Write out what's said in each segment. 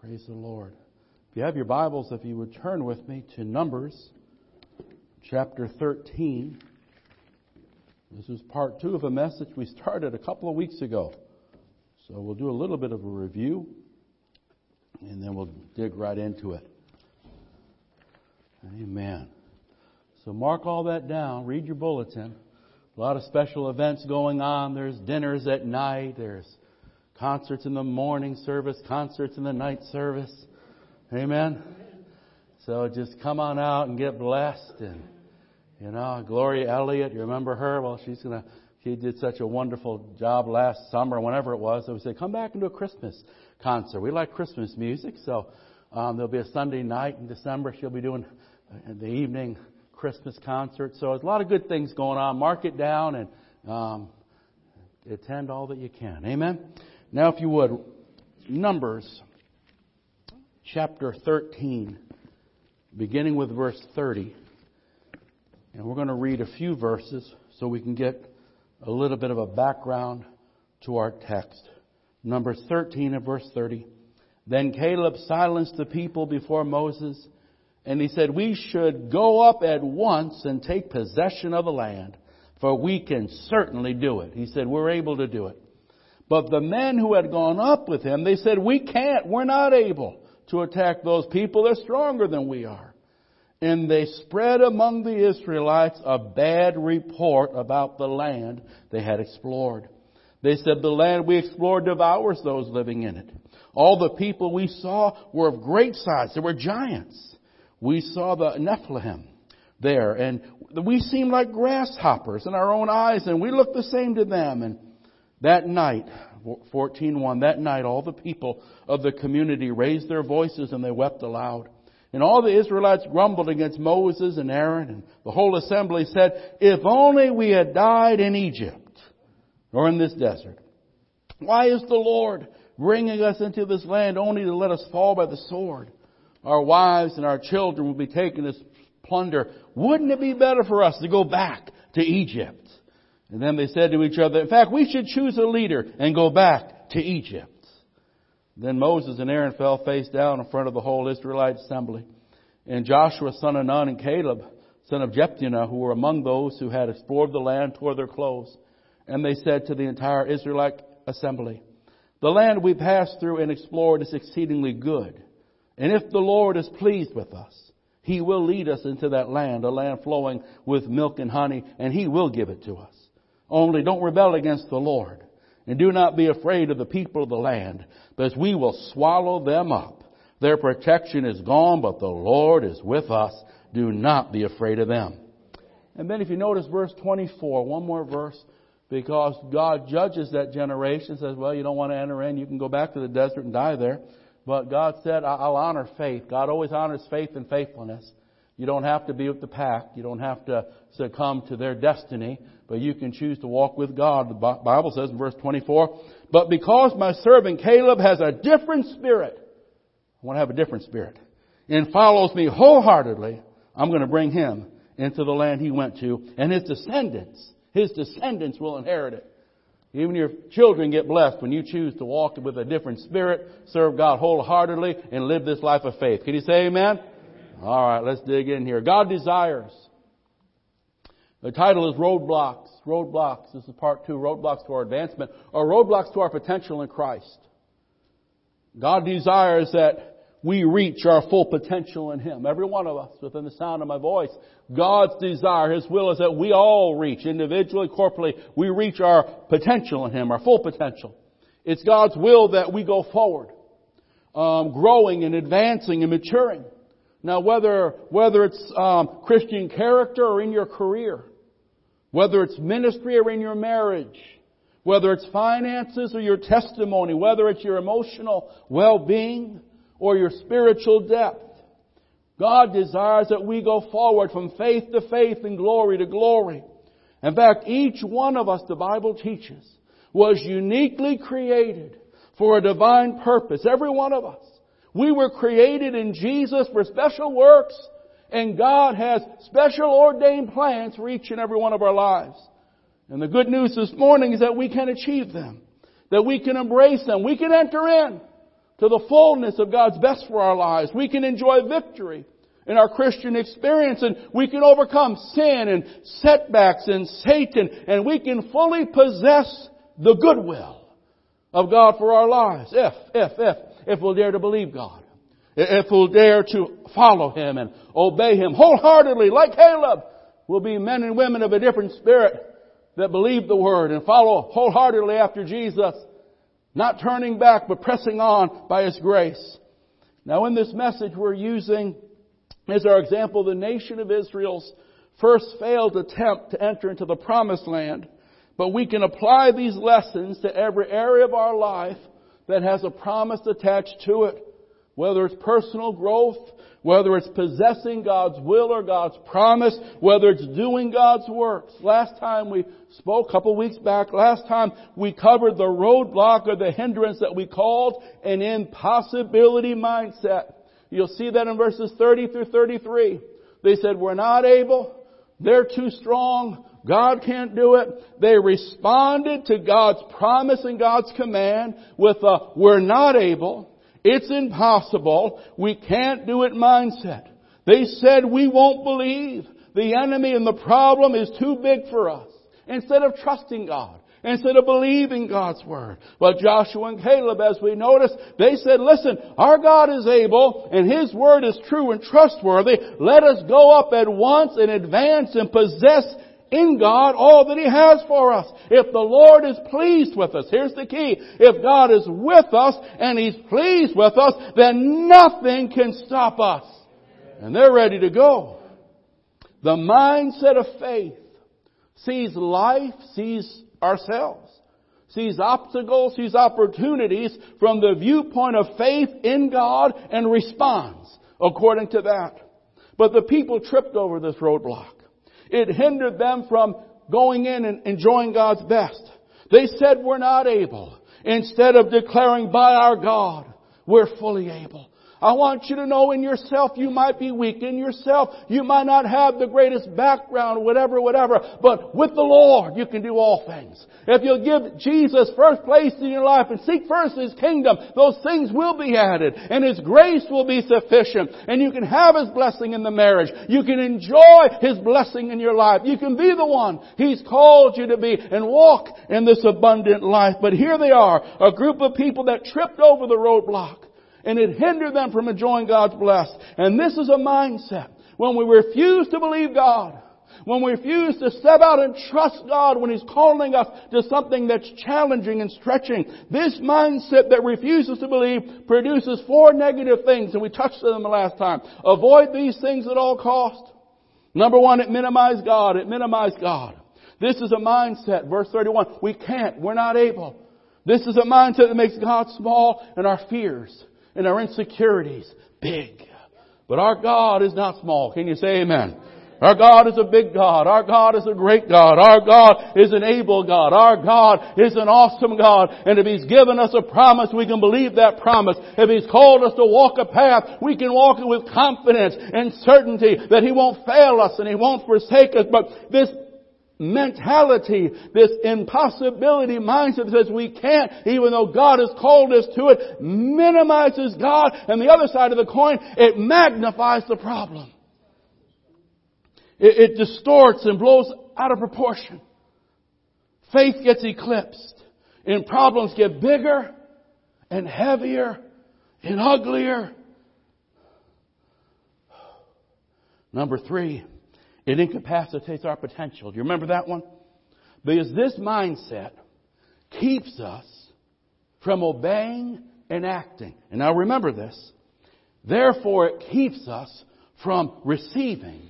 Praise the Lord. If you have your Bibles, if you would turn with me to Numbers chapter 13. This is part two of a message we started a couple of weeks ago. So we'll do a little bit of a review and then we'll dig right into it. Amen. So mark all that down. Read your bulletin. A lot of special events going on. There's dinners at night. There's concerts in the morning service, concerts in the night service. Amen. So just come on out and get blessed. And, you know, Gloria Elliott, you remember her? Well, she's going to, she did such a wonderful job last summer, whenever it was. So we said, come back and do a Christmas concert. We like Christmas music. So um, there'll be a Sunday night in December. She'll be doing uh, the evening Christmas concert. So there's a lot of good things going on. Mark it down and um, attend all that you can. Amen. Now, if you would, Numbers chapter 13, beginning with verse 30. And we're going to read a few verses so we can get a little bit of a background to our text. Numbers 13 and verse 30. Then Caleb silenced the people before Moses and he said, we should go up at once and take possession of the land, for we can certainly do it. He said, we're able to do it. But the men who had gone up with him, they said, we can't, we're not able to attack those people. They're stronger than we are. And they spread among the Israelites a bad report about the land they had explored. They said, the land we explored devours those living in it. All the people we saw were of great size. They were giants we saw the Nephilim there, and we seemed like grasshoppers in our own eyes, and we looked the same to them. And that night, 14.1, that night all the people of the community raised their voices and they wept aloud. And all the Israelites grumbled against Moses and Aaron, and the whole assembly said, if only we had died in Egypt or in this desert. Why is the Lord bringing us into this land only to let us fall by the sword? our wives and our children will be taken as plunder. Wouldn't it be better for us to go back to Egypt? And then they said to each other, in fact, we should choose a leader and go back to Egypt. Then Moses and Aaron fell face down in front of the whole Israelite assembly. And Joshua, son of Nun, and Caleb, son of Jephunneh, who were among those who had explored the land, tore their clothes. And they said to the entire Israelite assembly, The land we passed through and explored is exceedingly good. And if the Lord is pleased with us, He will lead us into that land, a land flowing with milk and honey, and He will give it to us. Only don't rebel against the Lord. And do not be afraid of the people of the land, because we will swallow them up. Their protection is gone, but the Lord is with us. Do not be afraid of them. And then if you notice verse 24, one more verse, because God judges that generation, says, well, you don't want to enter in, you can go back to the desert and die there. But God said, I'll honor faith. God always honors faith and faithfulness. You don't have to be with the pack. You don't have to succumb to their destiny, but you can choose to walk with God. The Bible says in verse 24, but because my servant Caleb has a different spirit, I want to have a different spirit, and follows me wholeheartedly, I'm going to bring him into the land he went to, and his descendants, his descendants will inherit it. Even your children get blessed when you choose to walk with a different spirit, serve God wholeheartedly, and live this life of faith. Can you say amen? All right, let's dig in here. God desires. The title is Roadblocks. Roadblocks. This is part two. Roadblocks to our advancement, or roadblocks to our potential in Christ. God desires that we reach our full potential in Him. Every one of us within the sound of my voice. God's desire, His will is that we all reach, individually, corporately, we reach our potential in Him, our full potential. It's God's will that we go forward, um, growing and advancing and maturing. Now, whether whether it's um, Christian character or in your career, whether it's ministry or in your marriage, whether it's finances or your testimony, whether it's your emotional well-being, or your spiritual depth. God desires that we go forward from faith to faith and glory to glory. In fact, each one of us, the Bible teaches, was uniquely created for a divine purpose. Every one of us. We were created in Jesus for special works, and God has special ordained plans for each and every one of our lives. And the good news this morning is that we can achieve them. That we can embrace them. We can enter in. to the fullness of God's best for our lives. We can enjoy victory in our Christian experience and we can overcome sin and setbacks and Satan and we can fully possess the goodwill of God for our lives if, if, if, if we'll dare to believe God. If we'll dare to follow Him and obey Him wholeheartedly like Caleb, we'll be men and women of a different spirit that believe the Word and follow wholeheartedly after Jesus, not turning back but pressing on by His grace. Now in this message we're using as our example the nation of Israel's first failed attempt to enter into the promised land, but we can apply these lessons to every area of our life that has a promise attached to it. Whether it's personal growth, whether it's possessing God's will or God's promise, whether it's doing God's works. Last time we spoke, a couple weeks back, last time we covered the roadblock or the hindrance that we called an impossibility mindset. You'll see that in verses 30 through 33. They said, we're not able. They're too strong. God can't do it. They responded to God's promise and God's command with a, we're not able. It's impossible. We can't do it mindset. They said we won't believe. The enemy and the problem is too big for us. Instead of trusting God, instead of believing God's word. But Joshua and Caleb, as we notice, they said, listen, our God is able and His word is true and trustworthy. Let us go up at once and advance and possess in God all that He has for us. If the Lord is pleased with us, here's the key. If God is with us and He's pleased with us, then nothing can stop us. And they're ready to go. The mindset of faith sees life, sees ourselves, sees obstacles, sees opportunities from the viewpoint of faith in God and responds according to that. But the people tripped over this roadblock. It hindered them from going in and enjoying God's best. They said we're not able. Instead of declaring by our God, we're fully able. I want you to know in yourself you might be weak. In yourself you might not have the greatest background, whatever, whatever. But with the Lord you can do all things. If you'll give Jesus first place in your life and seek first His kingdom, those things will be added. And His grace will be sufficient. And you can have His blessing in the marriage. You can enjoy His blessing in your life. You can be the one He's called you to be and walk in this abundant life. But here they are, a group of people that tripped over the roadblock and it hindered them from enjoying God's blessed. And this is a mindset. When we refuse to believe God, when we refuse to step out and trust God when He's calling us to something that's challenging and stretching, this mindset that refuses to believe produces four negative things, and we touched on them the last time. Avoid these things at all cost. Number one, it minimizes God. It minimizes God. This is a mindset. Verse 31. We can't. We're not able. This is a mindset that makes God small and our fears and our insecurities big. But our God is not small. Can you say amen? Our God is a big God. Our God is a great God. Our God is an able God. Our God is an awesome God. And if He's given us a promise, we can believe that promise. If He's called us to walk a path, we can walk it with confidence and certainty that He won't fail us and He won't forsake us. But this mentality, this impossibility mindset that says we can't, even though God has called us to it, minimizes God. And the other side of the coin, it magnifies the problem. It, it distorts and blows out of proportion. Faith gets eclipsed and problems get bigger and heavier and uglier. Number three, it incapacitates our potential. Do you remember that one? Because this mindset keeps us from obeying and acting. And now remember this. Therefore, it keeps us from receiving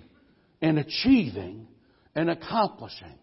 and achieving and accomplishing.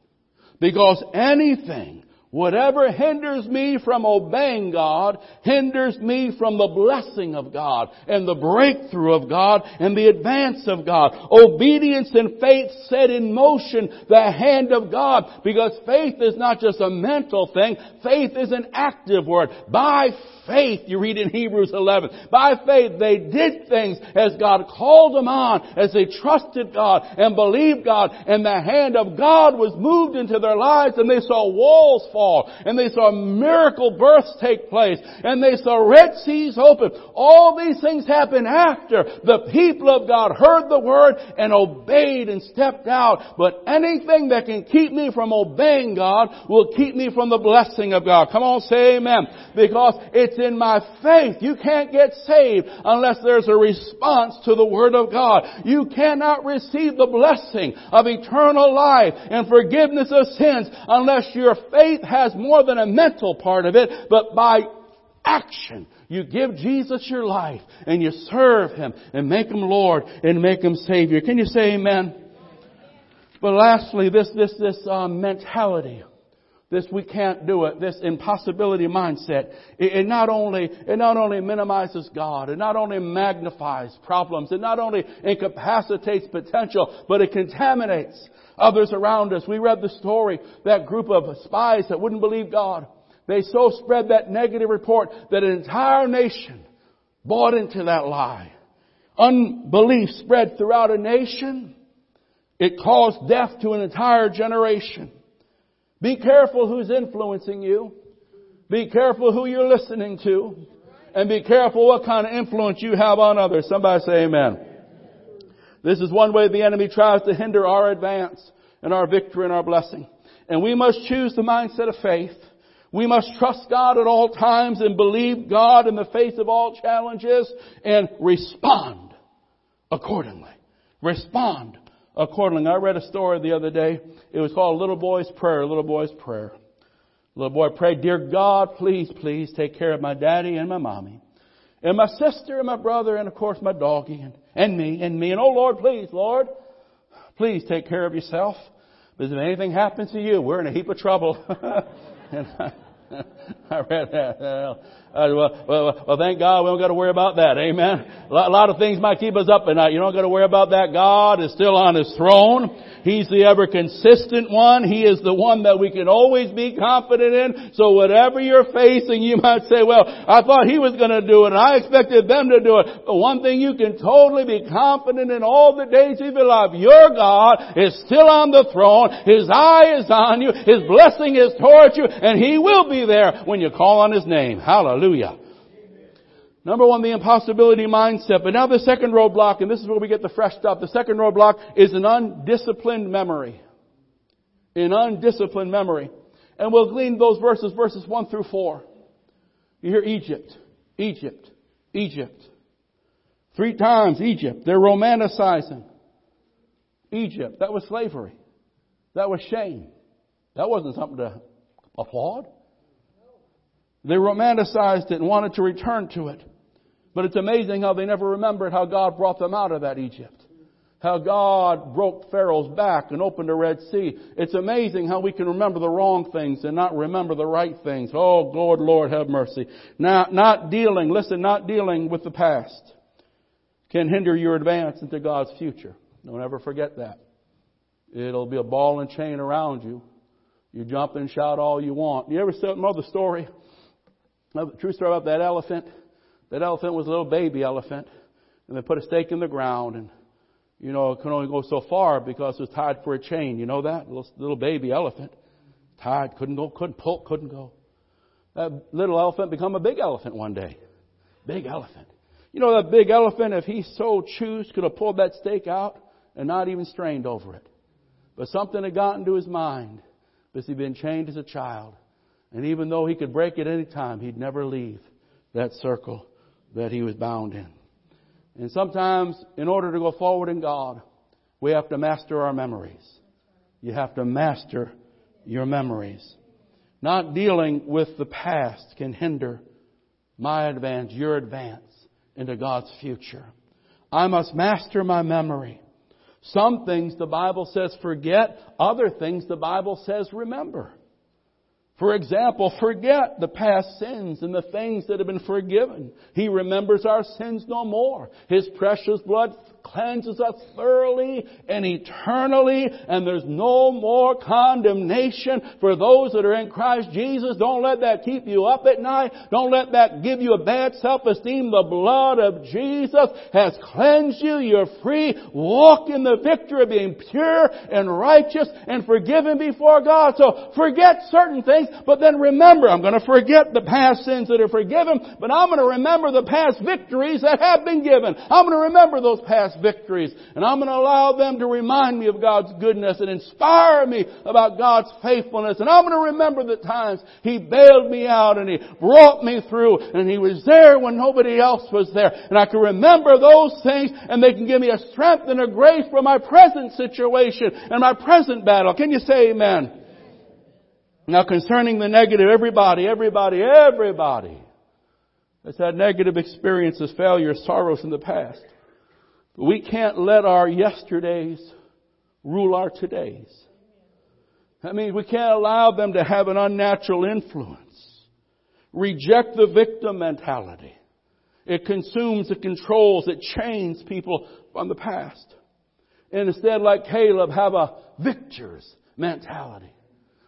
Because anything Whatever hinders me from obeying God hinders me from the blessing of God and the breakthrough of God and the advance of God. Obedience and faith set in motion the hand of God because faith is not just a mental thing. Faith is an active word. By faith, you read in Hebrews 11, by faith they did things as God called them on, as they trusted God and believed God and the hand of God was moved into their lives and they saw walls fall, and they saw miracle births take place, and they saw Red Seas open. All these things happened after the people of God heard the word and obeyed and stepped out. But anything that can keep me from obeying God will keep me from the blessing of God. Come on, say amen. Because it's in my faith. You can't get saved unless there's a response to the Word of God. You cannot receive the blessing of eternal life and forgiveness of sins unless your faith has more than a mental part of it, but by action. You give Jesus your life and you serve Him and make Him Lord and make Him Savior. Can you say amen? But lastly, this, this, this uh, mentality this we can't do it, this impossibility mindset, it, it, not only, it not only minimizes God, it not only magnifies problems, it not only incapacitates potential, but it contaminates others around us. We read the story, that group of spies that wouldn't believe God. They so spread that negative report that an entire nation bought into that lie. Unbelief spread throughout a nation. It caused death to an entire generation. Be careful who's influencing you. Be careful who you're listening to. And be careful what kind of influence you have on others. Somebody say amen. This is one way the enemy tries to hinder our advance and our victory and our blessing. And we must choose the mindset of faith. We must trust God at all times and believe God in the face of all challenges and respond accordingly. Respond accordingly. I read a story the other day. It was called Little Boy's Prayer, Little Boy's Prayer. Little boy prayed, Dear God, please, please take care of my daddy and my mommy. And my sister and my brother and of course my doggy and, and me and me. And oh Lord, please, Lord, please take care of yourself. Because if anything happens to you, we're in a heap of trouble. and I, I read that. Uh, well, well, well, thank God we don't got to worry about that. Amen. A lot of things might keep us up at night. You don't got to worry about that. God is still on His throne. He's the ever consistent one. He is the one that we can always be confident in. So whatever you're facing, you might say, well, I thought He was going to do it and I expected them to do it. But one thing you can totally be confident in all the days of your life, your God is still on the throne. His eye is on you. His blessing is towards you and He will be there when you call on His name. Hallelujah. Hallelujah. Number one, the impossibility mindset. But now the second roadblock, and this is where we get the fresh stuff. The second roadblock is an undisciplined memory. An undisciplined memory. And we'll glean those verses, verses one through four. You hear Egypt, Egypt, Egypt. Three times Egypt. They're romanticizing. Egypt. That was slavery. That was shame. That wasn't something to applaud. They romanticized it and wanted to return to it. But it's amazing how they never remembered how God brought them out of that Egypt. How God broke Pharaoh's back and opened the Red Sea. It's amazing how we can remember the wrong things and not remember the right things. Oh, Lord, Lord, have mercy. Now, not dealing, listen, not dealing with the past can hinder your advance into God's future. Don't ever forget that. It'll be a ball and chain around you. You jump and shout all you want. You ever know the story True story about that elephant. That elephant was a little baby elephant, and they put a stake in the ground, and you know it could only go so far because it was tied for a chain. You know that little, little baby elephant, tied, couldn't go, couldn't pull, couldn't go. That little elephant become a big elephant one day. Big elephant. You know that big elephant, if he so choose, could have pulled that stake out and not even strained over it. But something had gotten to his mind because he'd been chained as a child. And even though he could break at any time, he'd never leave that circle that he was bound in. And sometimes, in order to go forward in God, we have to master our memories. You have to master your memories. Not dealing with the past can hinder my advance, your advance into God's future. I must master my memory. Some things the Bible says forget, other things the Bible says remember. For example, forget the past sins and the things that have been forgiven. He remembers our sins no more. His precious blood cleanses us thoroughly and eternally, and there's no more condemnation for those that are in Christ Jesus. Don't let that keep you up at night. Don't let that give you a bad self-esteem. The blood of Jesus has cleansed you. You're free. Walk in the victory of being pure and righteous and forgiven before God. So forget certain things, but then remember, I'm going to forget the past sins that are forgiven, but I'm going to remember the past victories that have been given. I'm going to remember those past victories, and I'm going to allow them to remind me of God's goodness and inspire me about God's faithfulness. And I'm going to remember the times He bailed me out and He brought me through, and He was there when nobody else was there. And I can remember those things, and they can give me a strength and a grace for my present situation and my present battle. Can you say amen? Now concerning the negative, everybody, everybody, everybody has had negative experiences, failures, sorrows in the past. We can't let our yesterdays rule our todays. That means we can't allow them to have an unnatural influence. Reject the victim mentality. It consumes, it controls, it chains people from the past. And instead, like Caleb, have a victor's mentality.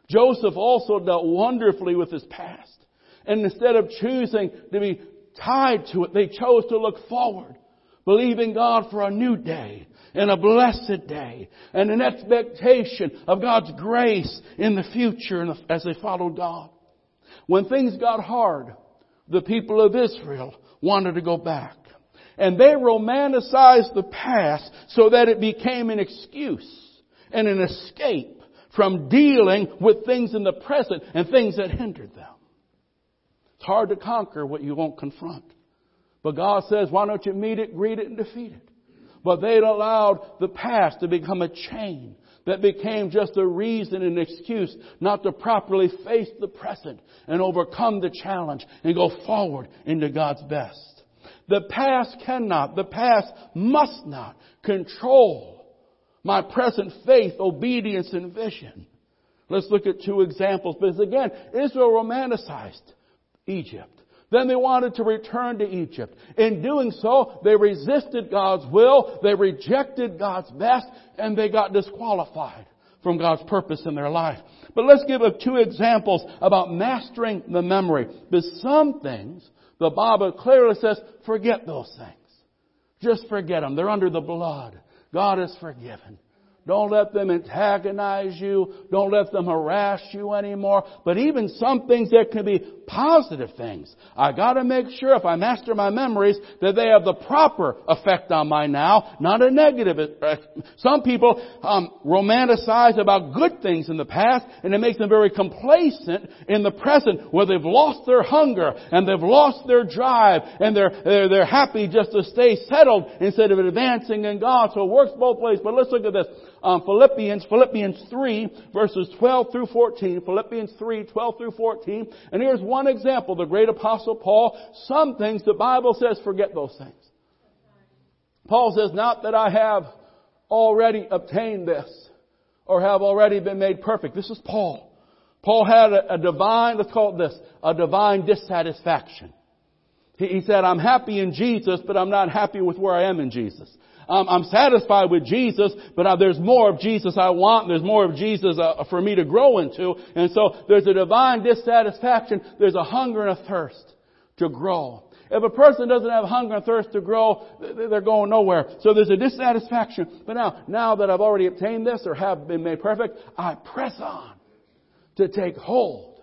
Joseph also dealt wonderfully with his past. And instead of choosing to be tied to it, they chose to look forward, believing God for a new day and a blessed day and an expectation of God's grace in the future as they followed God. When things got hard, the people of Israel wanted to go back. And they romanticized the past so that it became an excuse and an escape from dealing with things in the present and things that hindered them. It's hard to conquer what you won't confront. But God says, why don't you meet it, greet it, and defeat it? But they'd allowed the past to become a chain that became just a reason and excuse not to properly face the present and overcome the challenge and go forward into God's best. The past cannot, the past must not control my present faith, obedience, and vision. Let's look at two examples. Because again, Israel romanticized Egypt. Then they wanted to return to Egypt. In doing so, they resisted God's will, they rejected God's best, and they got disqualified from God's purpose in their life. But let's give two examples about mastering the memory. Because some things, the Bible clearly says, forget those things. Just forget them. They're under the blood. God is forgiven. Don't let them antagonize you. Don't let them harass you anymore. But even some things that can be positive things. I gotta make sure if I master my memories that they have the proper effect on my now, not a negative. Effect. Some people um, romanticize about good things in the past and it makes them very complacent in the present where they've lost their hunger and they've lost their drive and they're, they're, they're happy just to stay settled instead of advancing in God. So it works both ways. But let's look at this um, Philippians, Philippians 3, verses 12 through 14. Philippians 3, 12 through 14. And here's one example. The great apostle Paul, some things the Bible says, forget those things. Paul says, not that I have already obtained this or have already been made perfect. This is Paul. Paul had a, a divine, let's call it this, a divine dissatisfaction. He, he said, I'm happy in Jesus, but I'm not happy with where I am in Jesus um, I'm satisfied with Jesus, but uh, there's more of Jesus I want. There's more of Jesus uh, for me to grow into. And so there's a divine dissatisfaction. There's a hunger and a thirst to grow. If a person doesn't have hunger and thirst to grow, they're going nowhere. So there's a dissatisfaction. But now, now that I've already obtained this or have been made perfect, I press on to take hold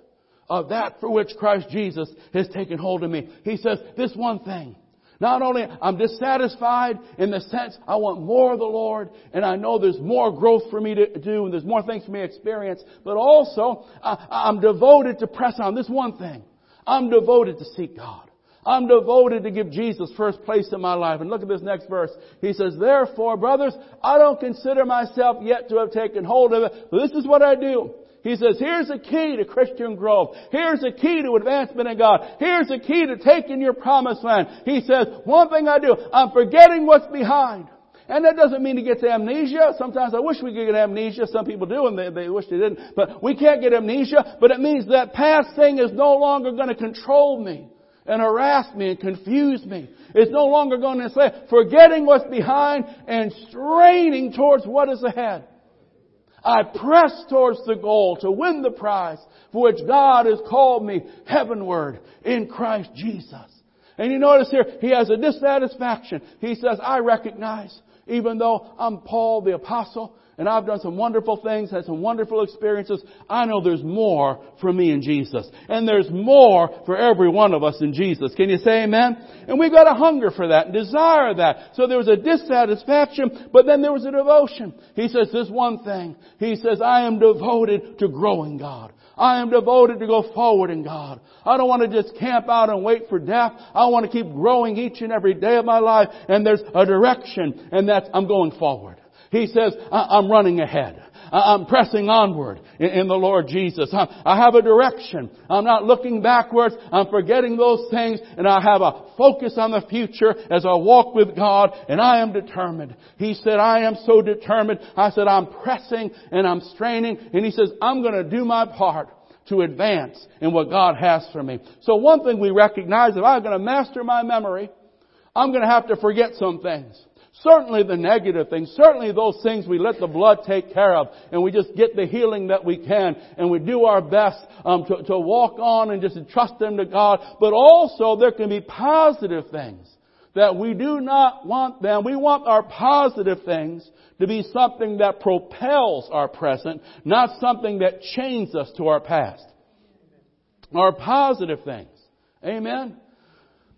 of that for which Christ Jesus has taken hold of me. He says, this one thing not only I'm dissatisfied in the sense I want more of the Lord and I know there's more growth for me to do and there's more things for me to experience, but also I, am devoted to press on this one thing. I'm devoted to seek God. I'm devoted to give Jesus first place in my life. And look at this next verse. He says, Therefore, brothers, I don't consider myself yet to have taken hold of it, but this is what I do. He says, here's a key to Christian growth. Here's a key to advancement in God. Here's a key to taking your promised land. He says, one thing I do, I'm forgetting what's behind. And that doesn't mean he gets amnesia. Sometimes I wish we could get amnesia. Some people do and they, they wish they didn't. But we can't get amnesia. But it means that past thing is no longer going to control me. and harass me and confuse me. It's no longer going to say, forgetting what's behind and straining towards what is ahead. I press towards the goal to win the prize for which God has called me heavenward in Christ Jesus. And you notice here, he has a dissatisfaction. He says, I recognize, even though I'm Paul the apostle, and I've done some wonderful things, had some wonderful experiences. I know there's more for me in Jesus. And there's more for every one of us in Jesus. Can you say amen? And we've got a hunger for that and desire that. So there was a dissatisfaction, but then there was a devotion. He says this one thing. He says, I am devoted to growing God. I am devoted to go forward in God. I don't want to just camp out and wait for death. I want to keep growing each and every day of my life and there's a direction and that's, I'm going forward. He says, I'm running ahead. I'm pressing onward in the Lord Jesus. I have a direction. I'm not looking backwards. I'm forgetting those things and I have a focus on the future as I walk with God and I am determined. He said, I am so determined. I said, I'm pressing and I'm straining and he says, I'm going to do my part to advance in what God has for me. So one thing we recognize, if I'm going to master my memory, I'm going to have to forget some things. Certainly the negative things, certainly those things we let the blood take care of, and we just get the healing that we can, and we do our best um, to, to walk on and just trust them to God. But also there can be positive things that we do not want them. We want our positive things to be something that propels our present, not something that chains us to our past. Our positive things. Amen.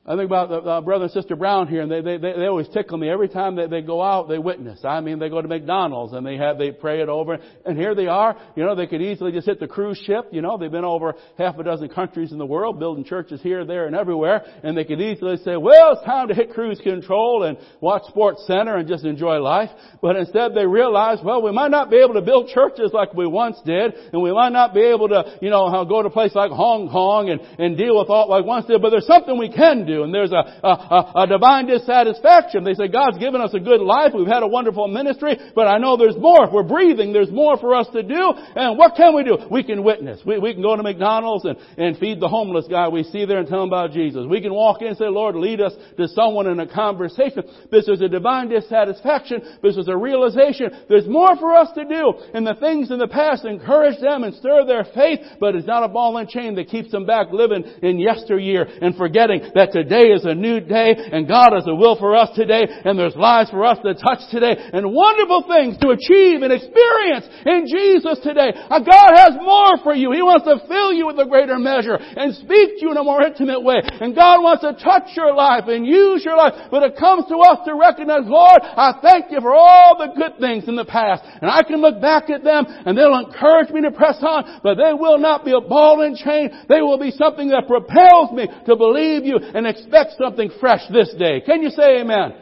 I think about the, uh, brother and sister Brown here, and they, they, they always tickle me. Every time they, they go out, they witness. I mean, they go to McDonald's and they have, they pray it over. And here they are. You know, they could easily just hit the cruise ship. You know, they've been over half a dozen countries in the world, building churches here, there, and everywhere. And they could easily say, well, it's time to hit cruise control and watch Sports Center and just enjoy life. But instead they realize, well, we might not be able to build churches like we once did, and we might not be able to, you know, go to a place like Hong Kong and, and deal with all like once did, but there's something we can do and there's a, a, a, divine dissatisfaction. They say, God's given us a good life. We've had a wonderful ministry, but I know there's more. If we're breathing, there's more for us to do. And what can we do? We can witness. We, we can go to McDonald's and, and feed the homeless guy we see there and tell him about Jesus. We can walk in and say, Lord, lead us to someone in a conversation. This is a divine dissatisfaction. This is a realization. There's more for us to do. And the things in the past encourage them and stir their faith, but it's not a ball and chain that keeps them back living in yesteryear and forgetting that today is a new day and God has a will for us today and there's lives for us to touch today and wonderful things to achieve and experience in Jesus today. Uh, God has more for you. He wants to fill you with a greater measure and speak to you in a more intimate way. And God wants to touch your life and use your life. But it comes to us to recognize, Lord, I thank you for all the good things in the past. And I can look back at them and they'll encourage me to press on, but they will not be a ball and chain. They will be something that propels me to believe you and expect something fresh this day. Can you say amen?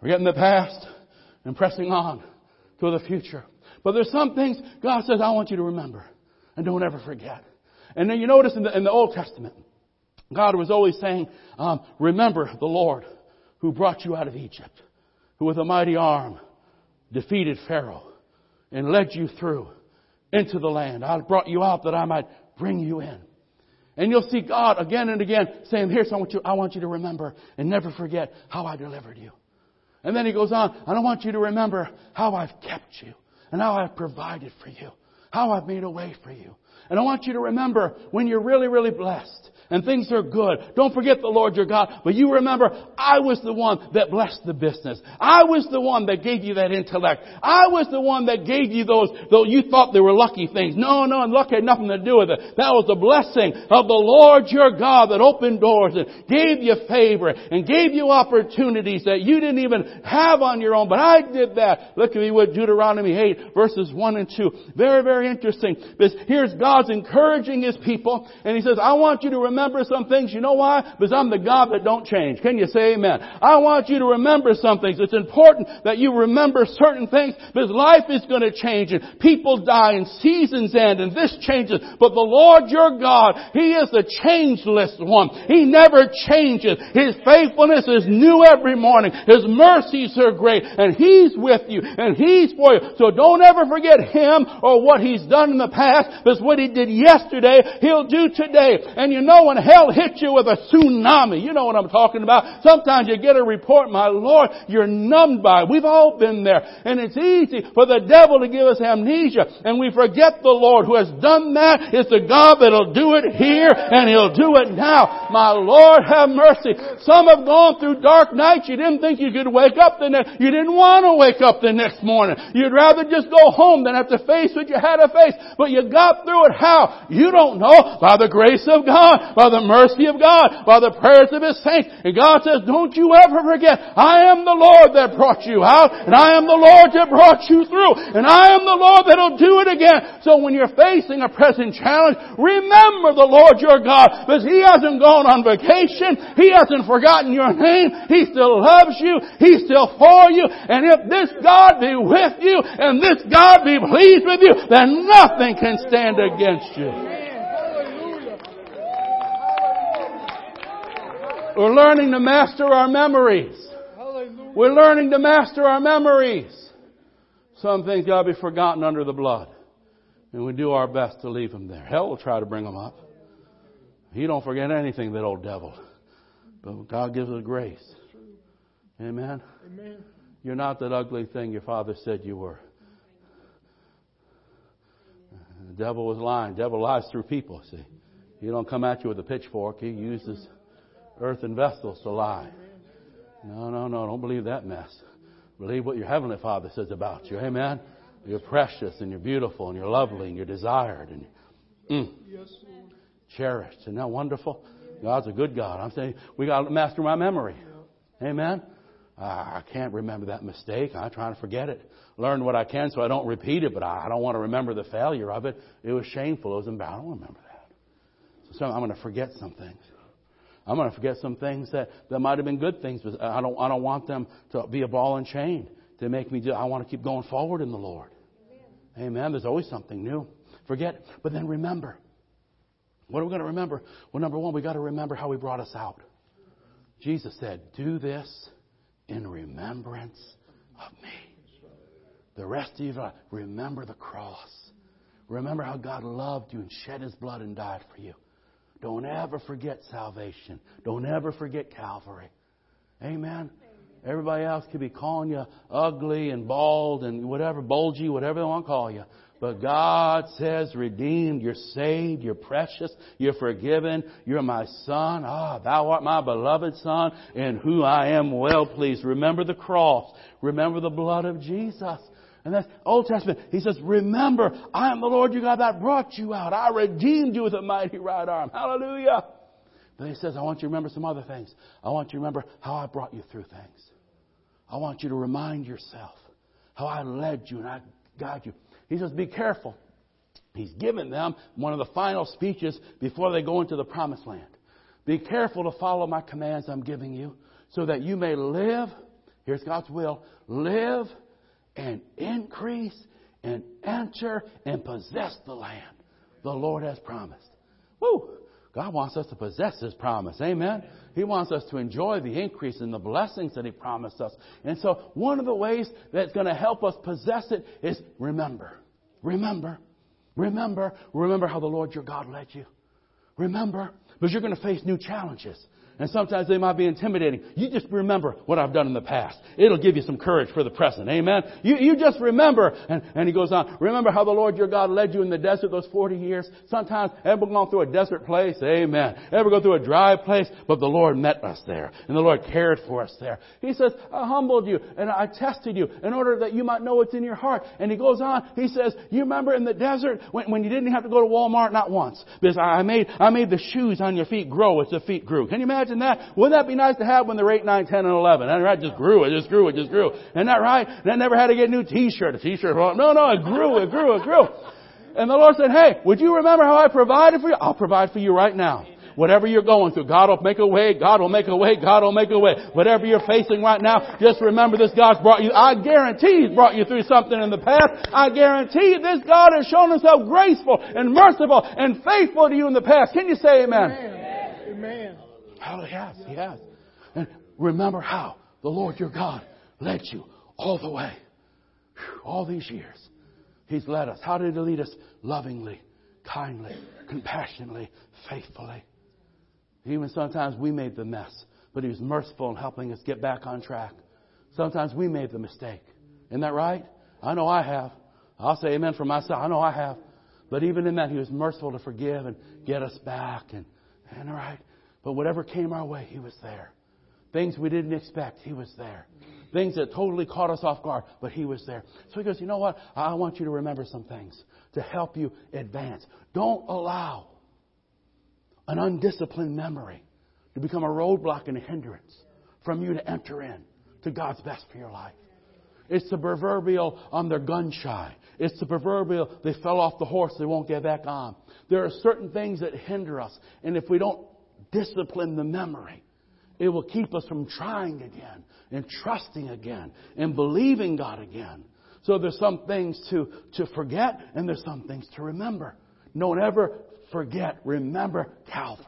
Forgetting the past and pressing on to the future. But there's some things God says, I want you to remember. And don't ever forget. And then you notice in the, in the Old Testament, God was always saying, um, remember the Lord who brought you out of Egypt, who with a mighty arm defeated Pharaoh and led you through into the land. I brought you out that I might bring you in. And you'll see God again and again saying, here's I want you, I want you to remember and never forget how I delivered you. And then he goes on, I don't want you to remember how I've kept you and how I've provided for you, how I've made a way for you. And I want you to remember when you're really, really blessed and things are good. Don't forget the Lord your God. But you remember, I was the one that blessed the business. I was the one that gave you that intellect. I was the one that gave you those, though you thought they were lucky things. No, no, and luck had nothing to do with it. That was the blessing of the Lord your God that opened doors and gave you favor and gave you opportunities that you didn't even have on your own. But I did that. Look at me with Deuteronomy 8 verses 1 and 2. Very, very interesting. Because here's God's encouraging His people and He says, I want you to remember remember some things. You know why? Because I'm the God that don't change. Can you say amen? I want you to remember some things. It's important that you remember certain things because life is going to change and people die and seasons end and this changes. But the Lord your God, He is the changeless one. He never changes. His faithfulness is new every morning. His mercies are great and He's with you and He's for you. So don't ever forget Him or what He's done in the past because what He did yesterday, He'll do today. And you know when hell hits you with a tsunami, you know what I'm talking about. Sometimes you get a report, my Lord, you're numbed by it. We've all been there. And it's easy for the devil to give us amnesia. And we forget the Lord who has done that. It's the God that'll do it here and He'll do it now. My Lord have mercy. Some have gone through dark nights. You didn't think you could wake up the next, you didn't want to wake up the next morning. You'd rather just go home than have to face what you had to face. But you got through it how? You don't know. By the grace of God, by the mercy of God, by the prayers of His saints. And God says, don't you ever forget, I am the Lord that brought you out, and I am the Lord that brought you through, and I am the Lord that'll do it again. So when you're facing a present challenge, remember the Lord your God, because He hasn't gone on vacation. He hasn't forgotten your name. He still loves you. He's still for you. And if this God be with you, and this God be pleased with you, then nothing can stand against you. We're learning to master our memories. We're learning to master our memories. Some things got to be forgotten under the blood. And we do our best to leave them there. Hell will try to bring them up. He don't forget anything, that old devil. But God gives us grace. Amen. Amen. You're not that ugly thing your father said you were. The devil was lying. The devil lies through people, see. He don't come at you with a pitchfork. He uses earthen vessels to lie. No, no, no. Don't believe that mess. Believe what your Heavenly Father says about you. Amen. You're precious and you're beautiful and you're lovely and you're desired and mm, cherished. Isn't that wonderful? God's a good God. I'm saying we got to master my memory. Amen. I can't remember that mistake. I'm trying to forget it. Learn what I can so I don't repeat it, but I don't want to remember the failure of it. It was shameful. It was embarrassing. I don't remember that. So I'm going to forget some things. I'm going to forget some things that, that might have been good things, but I don't, I don't want them to be a ball and chain to make me do, I want to keep going forward in the Lord. Amen. Amen. There's always something new. Forget, but then remember. What are we going to remember? Well, number one, we got to remember how He brought us out. Jesus said, do this in remembrance of me. The rest of you, uh, remember the cross. Remember how God loved you and shed His blood and died for you. Don't ever forget salvation. Don't ever forget Calvary. Amen. Everybody else could be calling you ugly and bald and whatever, bulgy, whatever they want to call you. But God says, redeemed, you're saved, you're precious, you're forgiven, you're my son. Ah, thou art my beloved son, in whom I am well pleased. Remember the cross. Remember the blood of Jesus. And that's Old Testament. He says, remember, I am the Lord your God that brought you out. I redeemed you with a mighty right arm. Hallelujah. But he says, I want you to remember some other things. I want you to remember how I brought you through things. I want you to remind yourself how I led you and I guided you. He says, be careful. He's given them one of the final speeches before they go into the promised land. Be careful to follow my commands I'm giving you so that you may live. Here's God's will. Live and increase and enter and possess the land the Lord has promised. Woo! God wants us to possess His promise. Amen. He wants us to enjoy the increase and the blessings that He promised us. And so one of the ways that's going to help us possess it is remember. Remember. Remember. Remember how the Lord your God led you. Remember. Because you're going to face new challenges. And sometimes they might be intimidating. You just remember what I've done in the past. It'll give you some courage for the present. Amen. You, you just remember. And, and he goes on. Remember how the Lord your God led you in the desert those 40 years? Sometimes, ever gone through a desert place? Amen. Ever go through a dry place? But the Lord met us there. And the Lord cared for us there. He says, I humbled you and I tested you in order that you might know what's in your heart. And he goes on. He says, you remember in the desert when, when you didn't have to go to Walmart? Not once. Because I made, I made the shoes on your feet grow as the feet grew. Can you imagine? Imagine that? Wouldn't that be nice to have when they're 8, 9, 10, and 11? And right, just grew, it just grew, it just grew. Isn't that right? And I never had to get a new t-shirt. A t-shirt, well, no, no, it grew, it grew, it grew. And the Lord said, hey, would you remember how I provided for you? I'll provide for you right now. Whatever you're going through, God will make a way, God will make a way, God will make a way. Whatever you're facing right now, just remember this God's brought you, I guarantee He's brought you through something in the past. I guarantee this God has shown Himself graceful and merciful and faithful to you in the past. Can you say amen? Amen. amen. Oh, yes, he has. And remember how the Lord your God led you all the way. All these years. He's led us. How did he lead us? Lovingly, kindly, compassionately, faithfully. Even sometimes we made the mess, but He was merciful in helping us get back on track. Sometimes we made the mistake. Isn't that right? I know I have. I'll say amen for myself. I know I have. But even in that, He was merciful to forgive and get us back. And, and all right. But whatever came our way, He was there. Things we didn't expect, He was there. Things that totally caught us off guard, but He was there. So He goes, you know what? I want you to remember some things to help you advance. Don't allow an undisciplined memory to become a roadblock and a hindrance from you to enter in to God's best for your life. It's the proverbial on their gun shy. It's the proverbial they fell off the horse, they won't get back on. There are certain things that hinder us, and if we don't discipline the memory, it will keep us from trying again and trusting again and believing God again. So there's some things to, to forget and there's some things to remember. Don't ever forget, remember Calvary.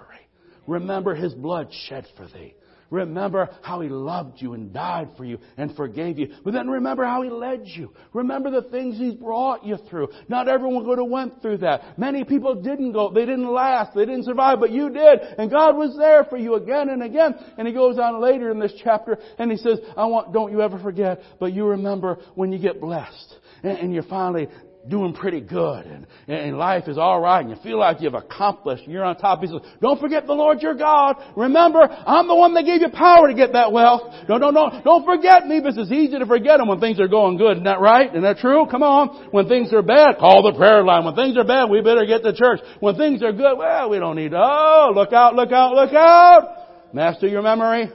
Remember His blood shed for thee. Remember how He loved you and died for you and forgave you. But then remember how He led you. Remember the things He brought you through. Not everyone would have went through that. Many people didn't go. They didn't last. They didn't survive, but you did. And God was there for you again and again. And He goes on later in this chapter and He says, I want, don't you ever forget, but you remember when you get blessed and, and you finally doing pretty good and, and life is all right and you feel like you've accomplished and you're on top. He says, don't forget the Lord your God. Remember, I'm the one that gave you power to get that wealth. No, no, no, don't forget me because it's easy to forget them when things are going good. Isn't that right? Isn't that true? Come on. When things are bad, call the prayer line. When things are bad, we better get to church. When things are good, well, we don't need to. Oh, look out, look out, look out. Master your memory.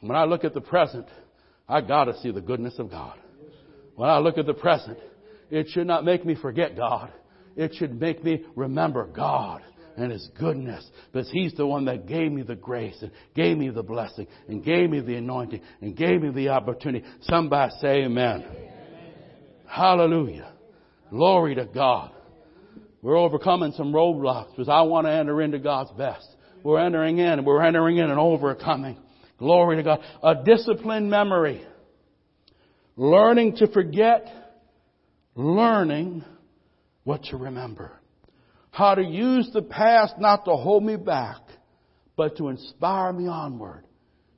When I look at the present, I gotta see the goodness of God. When I look at the present, it should not make me forget God. It should make me remember God and His goodness. Because He's the one that gave me the grace and gave me the blessing and gave me the anointing and gave me the opportunity. Somebody say amen. amen. Hallelujah. Glory to God. We're overcoming some roadblocks because I want to enter into God's best. We're entering in, and we're entering in and overcoming. Glory to God. A disciplined memory learning to forget, learning what to remember. How to use the past not to hold me back, but to inspire me onward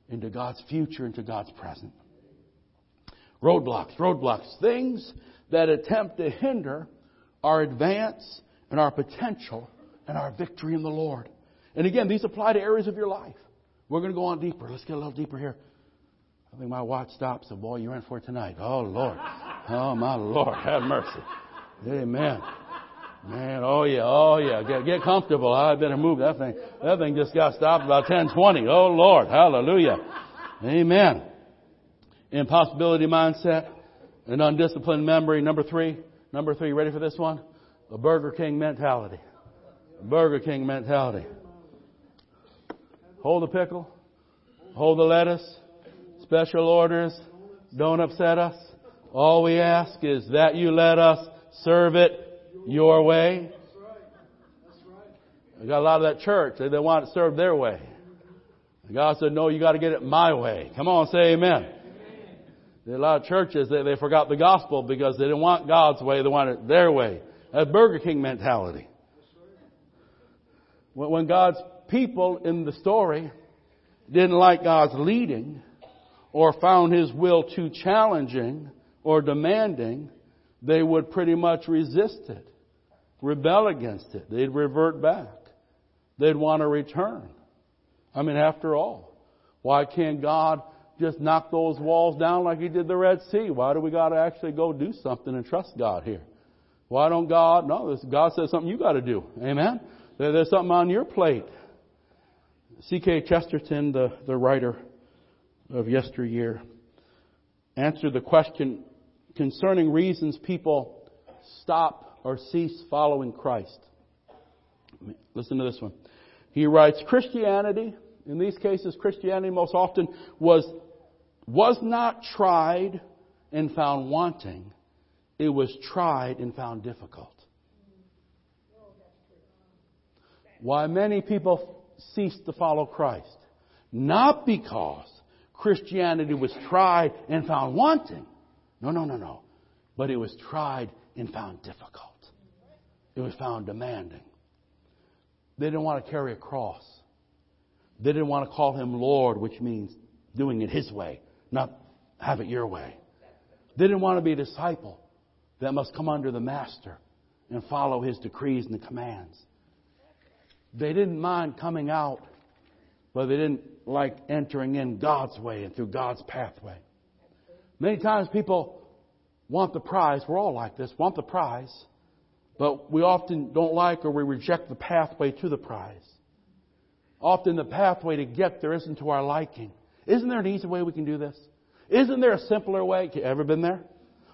into God's future, into God's present. Roadblocks, roadblocks, things that attempt to hinder our advance and our potential and our victory in the Lord. And again, these apply to areas of your life. We're going to go on deeper. Let's get a little deeper here. I think my watch stops. So, boy, you're in for tonight. Oh, Lord. Oh, my Lord. Have mercy. Amen. Man, oh yeah, oh yeah. Get, get comfortable. I better move that thing. That thing just got stopped about 1020. Oh Lord. Hallelujah. Amen. Impossibility mindset. An undisciplined memory. Number three. Number three. Ready for this one? A Burger King mentality. A Burger King mentality. Hold the pickle. Hold the lettuce special orders don't upset us. All we ask is that you let us serve it your way. I got a lot of that church. They, they want it served their way. God said, no, you got to get it my way. Come on, say amen. There are a lot of churches, they, they forgot the gospel because they didn't want God's way, they wanted it their way. A Burger King mentality. When God's people in the story didn't like God's leading, or found his will too challenging or demanding, they would pretty much resist it, rebel against it. They'd revert back. They'd want to return. I mean, after all, why can't God just knock those walls down like he did the Red Sea? Why do we got to actually go do something and trust God here? Why don't God? No, God says something you got to do. Amen? There's something on your plate. G.K. Chesterton, the, the writer, of yesteryear answer the question concerning reasons people stop or cease following Christ. Listen to this one. He writes, Christianity, in these cases, Christianity most often was, was not tried and found wanting. It was tried and found difficult. Why many people cease to follow Christ? Not because Christianity was tried and found wanting. No, no, no, no. But it was tried and found difficult. It was found demanding. They didn't want to carry a cross. They didn't want to call him Lord, which means doing it his way, not have it your way. They didn't want to be a disciple that must come under the master and follow his decrees and the commands. They didn't mind coming out, but they didn't like entering in God's way and through God's pathway. Many times people want the prize. We're all like this, want the prize, but we often don't like or we reject the pathway to the prize. Often the pathway to get there isn't to our liking. Isn't there an easy way we can do this? Isn't there a simpler way? You ever been there?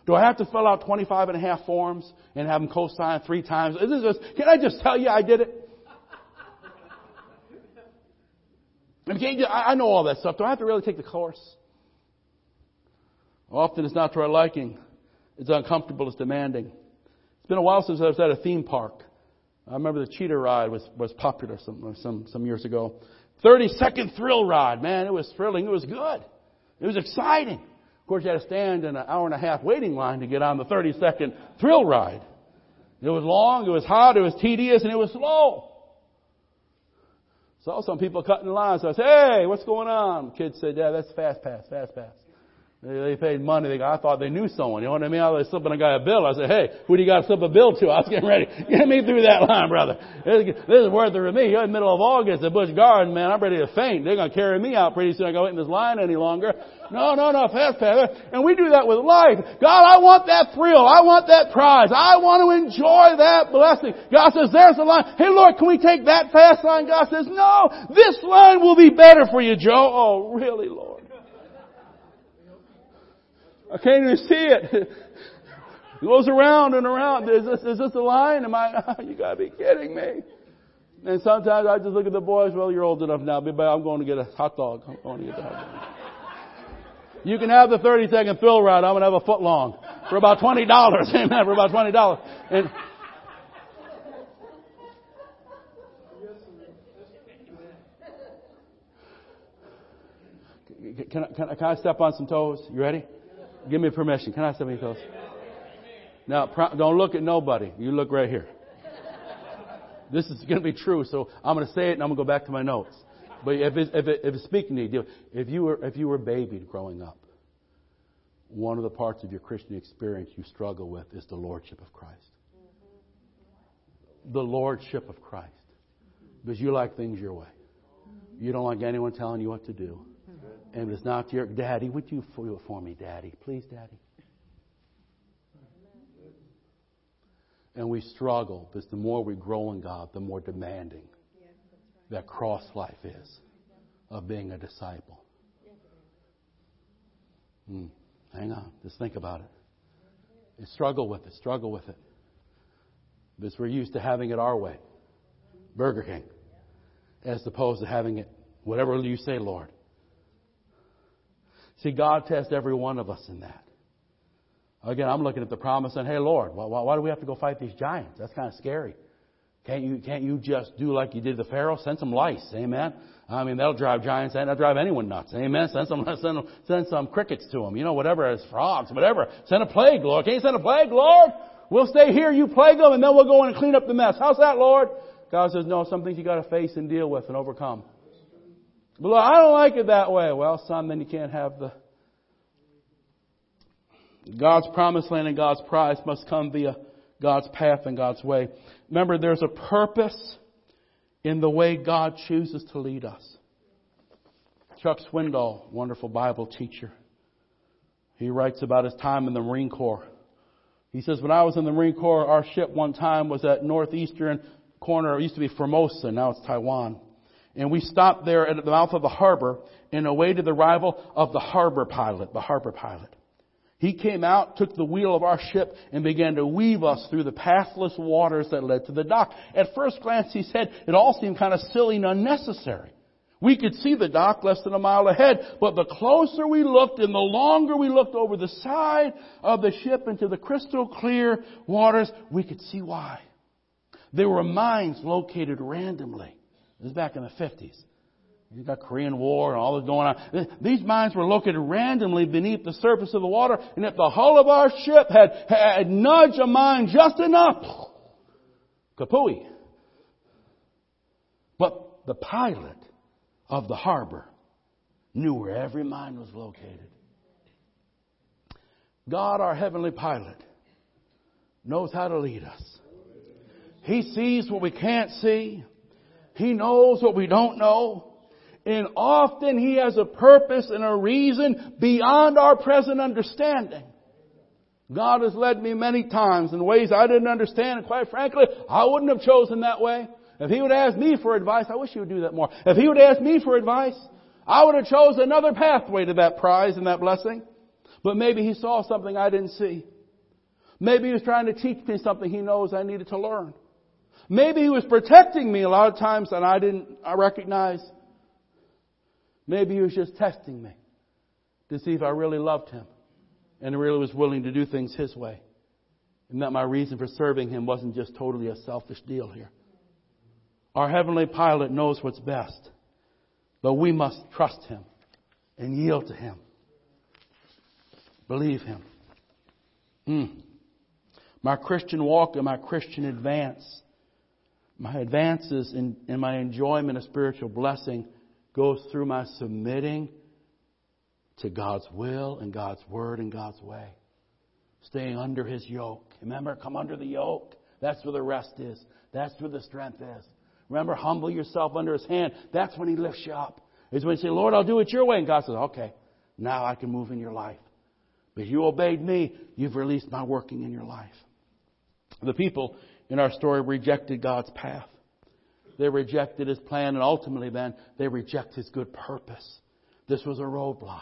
Do I have to fill out 25 and a half forms and have them co-signed three times? Is this can I just tell you I did it? I know all that stuff. Do I have to really take the course? Often it's not to our liking. It's uncomfortable. It's demanding. It's been a while since I was at a theme park. I remember the cheetah ride was, was popular some, some, some years ago. 30 second thrill ride. Man, it was thrilling. It was good. It was exciting. Of course, you had to stand in an hour and a half waiting line to get on the 30 second thrill ride. It was long, it was hot, it was tedious, and it was slow. Saw some people cutting the line, so I said, hey, what's going on? Kids said, yeah, that's fast pass, fast pass. They, paid money. They, I thought they knew someone. You know what I mean? I was slipping a guy a bill. I said, hey, who do you got to slip a bill to? I was getting ready. Get me through that line, brother. This, is worth it for me. You're in the middle of August at Busch Garden, man. I'm ready to faint. They're going to carry me out pretty soon. I go wait in this line any longer. No, no, no, fast pass. And we do that with life. God, I want that thrill. I want that prize. I want to enjoy that blessing. God says, there's the line. Hey Lord, can we take that fast line? God says, no, this line will be better for you, Joe. Oh, really, Lord? I can't even see it. It goes around and around. Is this, is this a line? Am I, you gotta be kidding me. And sometimes I just look at the boys, well, you're old enough now, but I'm going to get a hot dog. I'm going to get the hot dog. You can have the 30 second thrill ride. I'm going to have a foot long for about $20. Amen. For about $20. And, can, I, can, I, can I step on some toes? You ready? Give me permission. Can I say anything else? Now, don't look at nobody. You look right here. This is going to be true, so I'm going to say it and I'm going to go back to my notes. But if it's, if, it, if it's speaking to you, if you were if you were babied growing up, one of the parts of your Christian experience you struggle with is the lordship of Christ. The lordship of Christ, because you like things your way. You don't like anyone telling you what to do. And it's not your daddy. Would you do it for me, daddy? Please, daddy. And we struggle because the more we grow in God, the more demanding that cross life is of being a disciple. Hmm. Hang on. Just think about it. And struggle with it. Struggle with it. Because we're used to having it our way. Burger King. As opposed to having it whatever you say, Lord. See, God tests every one of us in that. Again, I'm looking at the promise and, hey, Lord, why, why do we have to go fight these giants? That's kind of scary. Can't you, can't you just do like you did the Pharaoh? Send some lice. Amen. I mean, that'll drive giants and that'll drive anyone nuts. Amen. Send some, send, send some crickets to them. You know, whatever, as frogs, whatever. Send a plague, Lord. Can't you send a plague, Lord? We'll stay here, you plague them, and then we'll go in and clean up the mess. How's that, Lord? God says, no, some things you gotta face and deal with and overcome. But I don't like it that way. Well, son, then you can't have the God's promised land and God's prize must come via God's path and God's way. Remember, there's a purpose in the way God chooses to lead us. Chuck Swindoll, wonderful Bible teacher, he writes about his time in the Marine Corps. He says, when I was in the Marine Corps, our ship one time was at northeastern corner. It used to be Formosa, now it's Taiwan. And we stopped there at the mouth of the harbor and awaited the arrival of the harbor pilot, the harbor pilot. He came out, took the wheel of our ship, and began to weave us through the pathless waters that led to the dock. At first glance, he said, it all seemed kind of silly and unnecessary. We could see the dock less than a mile ahead, but the closer we looked and the longer we looked over the side of the ship into the crystal clear waters, we could see why. There were mines located randomly. This is back in the 50s. You got Korean War and all this going on. These mines were located randomly beneath the surface of the water, and if the hull of our ship had, had nudged a mine just enough, kapooey. But the pilot of the harbor knew where every mine was located. God, our heavenly pilot, knows how to lead us. He sees what we can't see. He knows what we don't know. And often He has a purpose and a reason beyond our present understanding. God has led me many times in ways I didn't understand, and quite frankly, I wouldn't have chosen that way. If He would ask me for advice, I wish He would do that more. If He would ask me for advice, I would have chosen another pathway to that prize and that blessing. But maybe He saw something I didn't see. Maybe He was trying to teach me something He knows I needed to learn. Maybe He was protecting me a lot of times and I didn't I recognize. Maybe He was just testing me to see if I really loved Him and really was willing to do things His way. And that my reason for serving Him wasn't just totally a selfish deal here. Our Heavenly Pilot knows what's best, but we must trust Him and yield to Him. Believe Him. Mm. My Christian walk and my Christian advance, my advances in, in my enjoyment of spiritual blessing goes through my submitting to God's will and God's word and God's way. Staying under His yoke. Remember, come under the yoke. That's where the rest is. That's where the strength is. Remember, humble yourself under His hand. That's when He lifts you up. Is when you say, Lord, I'll do it your way. And God says, okay, now I can move in your life. But you obeyed me, you've released my working in your life. The people in our story rejected God's path. They rejected His plan, and ultimately, then, they reject His good purpose. This was a roadblock.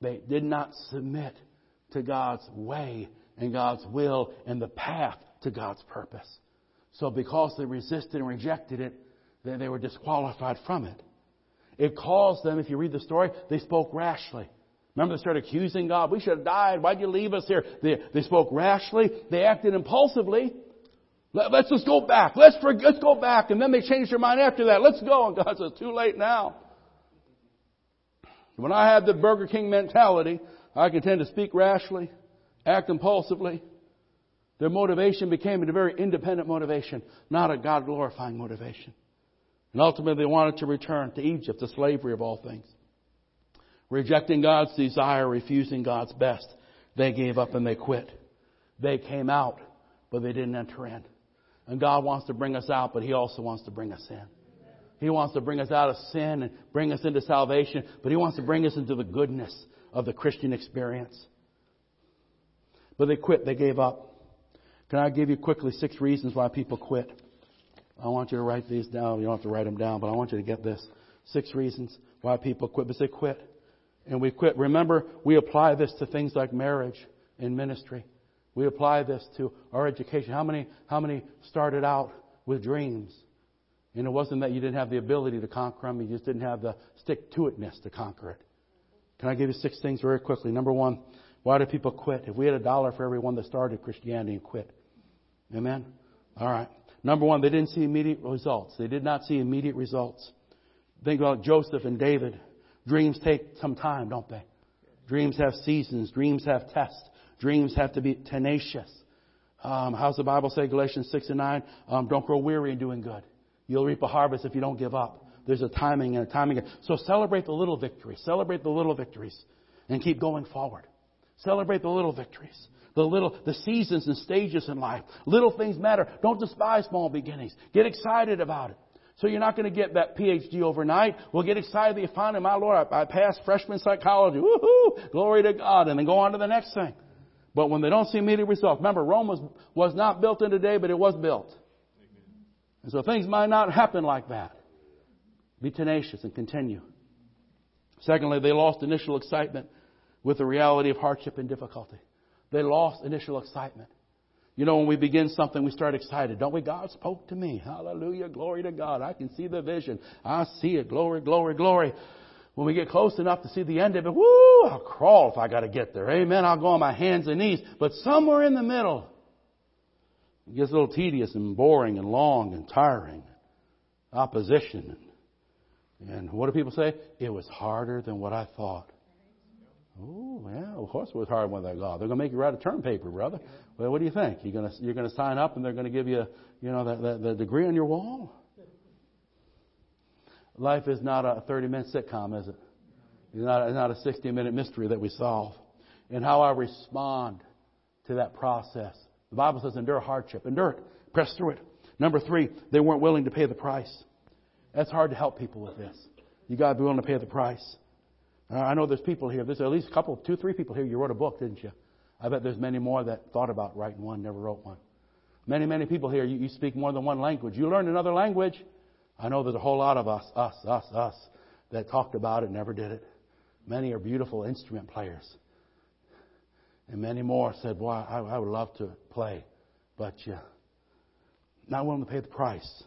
They did not submit to God's way and God's will and the path to God's purpose. So because they resisted and rejected it, then they were disqualified from it. It caused them, if you read the story, they spoke rashly. Remember, they started accusing God. We should have died. Why'd you leave us here? They, they spoke rashly. They acted impulsively. Let, us just go back. Let's, let's go back. And then they changed their mind after that. Let's go. And God says, too late now. When I have the Burger King mentality, I can tend to speak rashly, act impulsively. Their motivation became a very independent motivation, not a God glorifying motivation. And ultimately, they wanted to return to Egypt, the slavery of all things. Rejecting God's desire, refusing God's best, they gave up and they quit. They came out, but they didn't enter in. And God wants to bring us out, but He also wants to bring us in. He wants to bring us out of sin and bring us into salvation, but He wants to bring us into the goodness of the Christian experience. But they quit, they gave up. Can I give you quickly six reasons why people quit? I want you to write these down. You don't have to write them down, but I want you to get this. Six reasons why people quit. But they quit. And we quit. Remember, we apply this to things like marriage and ministry. We apply this to our education. How many, how many started out with dreams and it wasn't that you didn't have the ability to conquer them, you just didn't have the stick to itness to conquer it. Can I give you six things very quickly? Number one, why do people quit? If we had a dollar for everyone that started Christianity and quit. Amen? All right. Number one, they didn't see immediate results. They did not see immediate results. Think about Joseph and David. Dreams take some time, don't they? Dreams have seasons. Dreams have tests. Dreams have to be tenacious. Um, how's the Bible say, Galatians 6 and 9? Um, don't grow weary in doing good. You'll reap a harvest if you don't give up. There's a timing and a timing. So celebrate the little victories. Celebrate the little victories and keep going forward. Celebrate the little victories. The little, the seasons and stages in life. Little things matter. Don't despise small beginnings. Get excited about it. So you're not going to get that PhD overnight. Well, get excited that you find it. my Lord, I, I passed freshman psychology. Woohoo! Glory to God. And then go on to the next thing. But when they don't see immediate results, remember, Rome was, was not built in a day, but it was built. And so things might not happen like that. Be tenacious and continue. Secondly, they lost initial excitement with the reality of hardship and difficulty. They lost initial excitement. You know, when we begin something, we start excited, don't we? God spoke to me. Hallelujah. Glory to God. I can see the vision. I see it. Glory, glory, glory. When we get close enough to see the end of it, whoo, I'll crawl if I got to get there. Amen. I'll go on my hands and knees. But somewhere in the middle, it gets a little tedious and boring and long and tiring. Opposition. And what do people say? It was harder than what I thought. Oh, yeah, of course it was harder than I thought. They're going to make you write a term paper, brother. Well, what do you think? You're going to, you're going to sign up and they're going to give you, you know, the, the, the degree on your wall? Life is not a 30 minute sitcom, is it? It's not, it's not a 60 minute mystery that we solve. And how I respond to that process. The Bible says endure hardship. Endure it. Press through it. Number three, they weren't willing to pay the price. That's hard to help people with this. You got to be willing to pay the price. Uh, I know there's people here. There's at least a couple, two, three people here. You wrote a book, didn't you? I bet there's many more that thought about writing one, never wrote one. Many, many people here. You, you speak more than one language. You learned another language. I know there's a whole lot of us, us, us, us, that talked about it, never did it. Many are beautiful instrument players. And many more said, Boy, I, I would love to play, but you not willing to pay the price.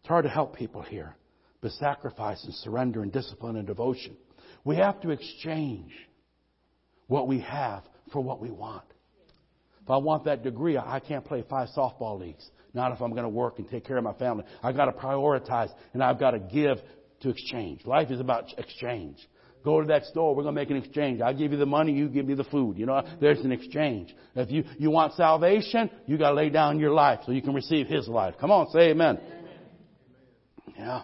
It's hard to help people here, but sacrifice and surrender and discipline and devotion. We have to exchange what we have for what we want. If I want that degree, I can't play five softball leagues. Not if I'm going to work and take care of my family. I've got to prioritize and I've got to give to exchange. Life is about exchange. Go to that store. We're going to make an exchange. I give you the money. You give me the food. You know, there's an exchange. If you, you want salvation, you got to lay down your life so you can receive His life. Come on, say amen. Yeah.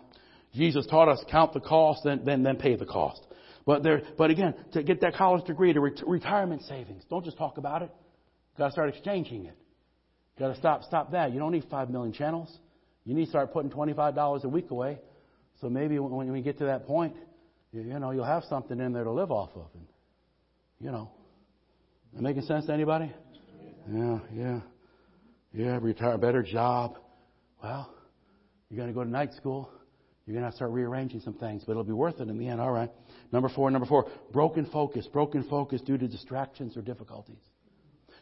Jesus taught us count the cost, then, then, then pay the cost. But there, but again, to get that college degree, to ret- retirement savings, don't just talk about it. Got to start exchanging it. Got to stop, stop that. You don't need five million channels. You need to start putting twenty-five dollars a week away. So maybe when we get to that point, you know, you'll have something in there to live off of. And, you know, that making sense to anybody? Yeah, yeah, yeah. Retire, better job. Well, you're going to go to night school. You're going to to start rearranging some things, but it'll be worth it in the end. All right. Number four, number four, broken focus. Broken focus due to distractions or difficulties.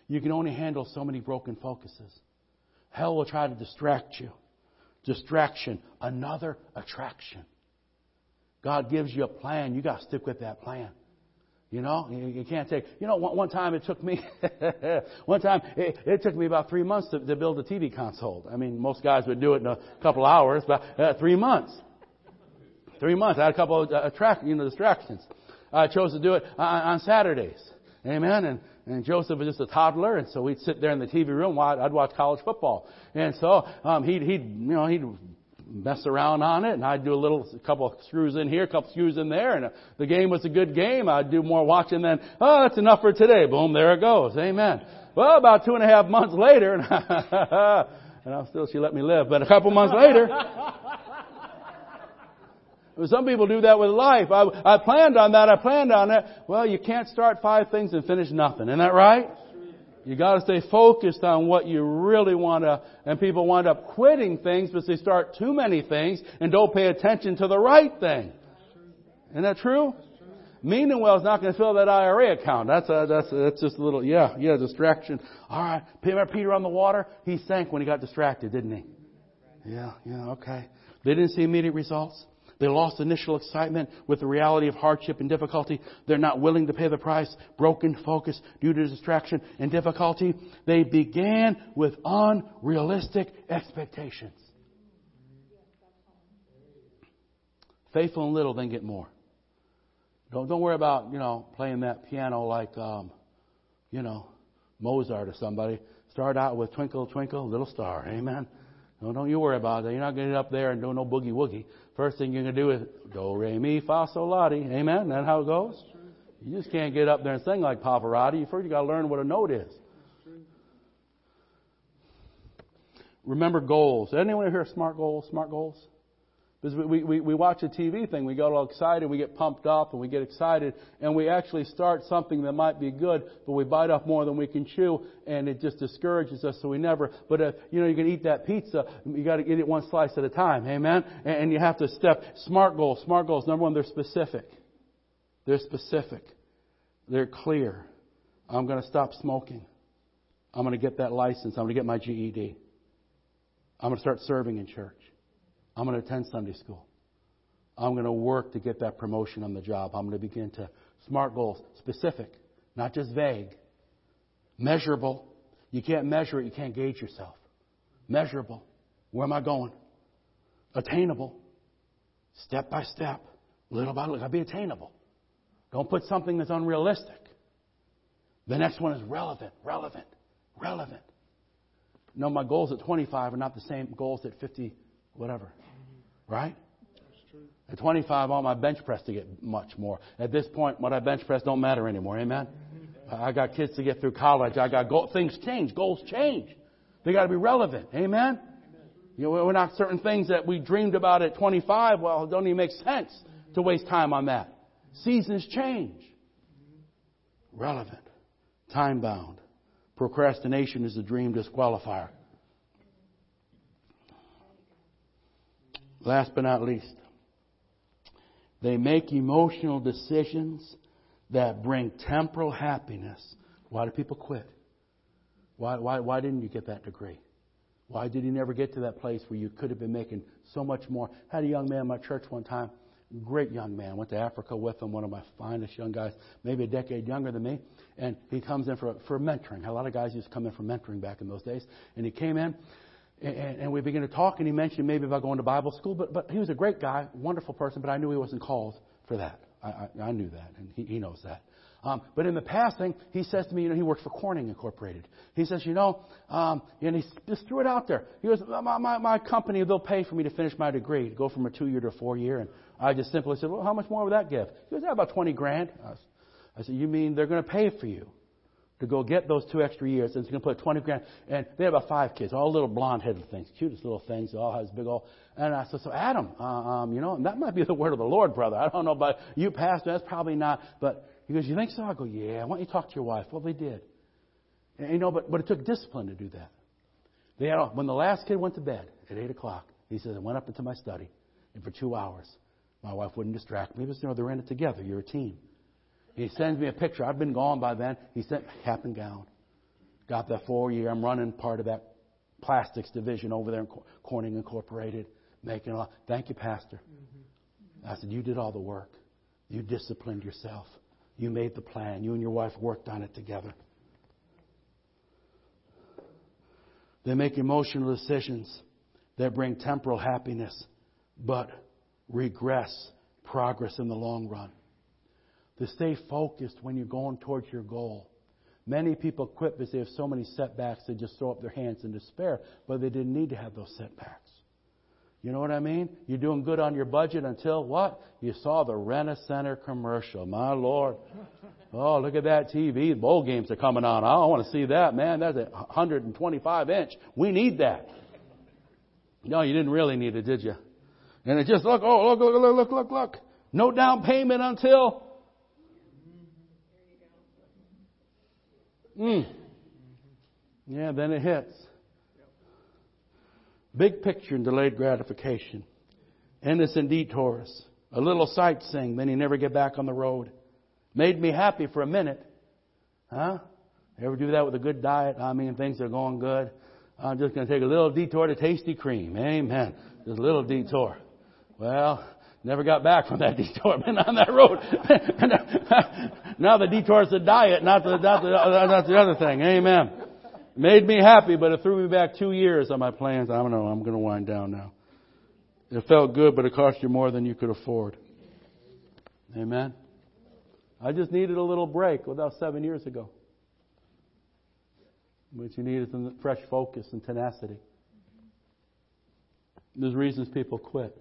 You can only handle so many broken focuses. Hell will try to distract you. Distraction, another attraction. God gives you a plan. You got to stick with that plan. You know, you, can't take. You know, one, one time it took me. one time it, it, took me about three months to, to, build a TV console. I mean, most guys would do it in a couple hours, but uh, three months. Three months. I had a couple of uh, attract, you know, distractions. I chose to do it on, on Saturdays. Amen. And and Joseph was just a toddler, and so we'd sit there in the TV room while I'd watch college football. And so um, he'd he'd you know he'd mess around on it, and I'd do a little, a couple of screws in here, a couple of screws in there, and uh, the game was a good game. I'd do more watching than, oh, that's enough for today. Boom, there it goes. Amen. Well, about two and a half months later, and, and I'm still, she let me live, but a couple months later, some people do that with life. I, I planned on that. I planned on that. Well, you can't start five things and finish nothing. Isn't that right? You got to stay focused on what you really want to, and people wind up quitting things because they start too many things and don't pay attention to the right thing. Isn't that true? Meaning well is not going to fill that IRA account. That's a, that's a, that's just a little yeah yeah distraction. All right, remember Peter on the water? He sank when he got distracted, didn't he? Yeah yeah okay. They didn't see immediate results. They lost initial excitement with the reality of hardship and difficulty. They're not willing to pay the price. Broken focus due to distraction and difficulty. They began with unrealistic expectations. Faithful in little, then get more. Don't, don't worry about, you know, playing that piano like, um, you know, Mozart or somebody. Start out with Twinkle, Twinkle, Little Star. Amen. No, don't you worry about that. You're not getting up there and doing no boogie woogie. First thing you're going to do is do, re, mi, fa, sol, la, ti. Amen? That's how it goes? You just can't get up there and sing like Pavarotti. First you got to learn what a note is. Remember goals. Anyone here smart goals? Smart goals? Because we, we, we watch a TV thing, we get all excited, we get pumped up, and we get excited, and we actually start something that might be good, but we bite off more than we can chew, and it just discourages us, so we never. But uh, you know, you can eat that pizza, you got to eat it one slice at a time, amen. And, and you have to step smart goals. Smart goals. Number one, they're specific. They're specific. They're clear. I'm going to stop smoking. I'm going to get that license. I'm going to get my GED. I'm going to start serving in church. I'm going to attend Sunday school. I'm going to work to get that promotion on the job. I'm going to begin to smart goals, specific, not just vague, measurable. You can't measure it, you can't gauge yourself. Measurable. Where am I going? Attainable. Step by step, little by little. Got to be attainable. Don't put something that's unrealistic. The next one is relevant, relevant, relevant. No, my goals at 25 are not the same goals at 50, whatever. Right? At 25, I want my bench press to get much more. At this point, what I bench press don't matter anymore. Amen? I got kids to get through college. I got goal, things change. Goals change. They got to be relevant. Amen? You know, we're not certain things that we dreamed about at 25. Well, it don't even make sense to waste time on that. Seasons change. Relevant. Time bound. Procrastination is a dream disqualifier. Last but not least, they make emotional decisions that bring temporal happiness. Why do people quit? Why, why, why didn't you get that degree? Why did you never get to that place where you could have been making so much more? I had a young man in my church one time, great young man. Went to Africa with him, one of my finest young guys, maybe a decade younger than me. And he comes in for, for mentoring. A lot of guys used to come in for mentoring back in those days. And he came in, and, and we began to talk, and he mentioned maybe about going to Bible school. But, but he was a great guy, wonderful person, but I knew he wasn't called for that. I, I, I knew that, and he, he knows that. Um, but in the passing, he says to me, you know, he works for Corning Incorporated. He says, you know, um, and he just threw it out there. He goes, my, my, my company, they'll pay for me to finish my degree, go from a two-year to a four-year. And I just simply said, well, how much more would that give? He goes, yeah, about 20 grand. I said, you mean they're going to pay for you to go get those two extra years, and it's going to put 20 grand. And they have about five kids, all little blonde-headed things, cutest little things. They all have this big old. And I said, so Adam, uh, um, you know, that might be the word of the Lord, brother. I don't know about you, pastor. That's probably not. But he goes, you think so? I go, yeah. Why don't you talk to your wife? Well, they did. And, you know, but but it took discipline to do that. They had, when the last kid went to bed at eight o'clock, he says, I went up into my study, and for two hours, my wife wouldn't distract me. Because, you know, they're in it together. You're a team. He sends me a picture. I've been gone by then. He sent cap and gown. Got that four year. I'm running part of that plastics division over there in Corning Incorporated, making a lot. Thank you, Pastor. Mm-hmm. I said, You did all the work. You disciplined yourself. You made the plan. You and your wife worked on it together. They make emotional decisions that bring temporal happiness, but regress progress in the long run to stay focused when you're going towards your goal. Many people quit because they have so many setbacks they just throw up their hands in despair, but they didn't need to have those setbacks. You know what I mean? You're doing good on your budget until what? You saw the Rent-A-Center commercial. My Lord. Oh, look at that TV. Bowl games are coming on. I don't want to see that, man. That's a 125 inch. We need that. No, you didn't really need it, did you? And it just look, oh, look, look, look, look, look, look. No down payment until Mm. Yeah, then it hits. Big picture and delayed gratification. Innocent detours. A little sightseeing, then you never get back on the road. Made me happy for a minute. Huh? Ever do that with a good diet? I mean, things are going good. I'm just going to take a little detour to Tasty Cream. Amen. Just a little detour. Well, Never got back from that detour. Been on that road. now the detour is the diet, not the, not the, not the other thing. Amen. Made me happy, but it threw me back two years on my plans. I don't know. I'm going to wind down now. It felt good, but it cost you more than you could afford. Amen. I just needed a little break without seven years ago. What you need is fresh focus and tenacity. There's reasons people quit.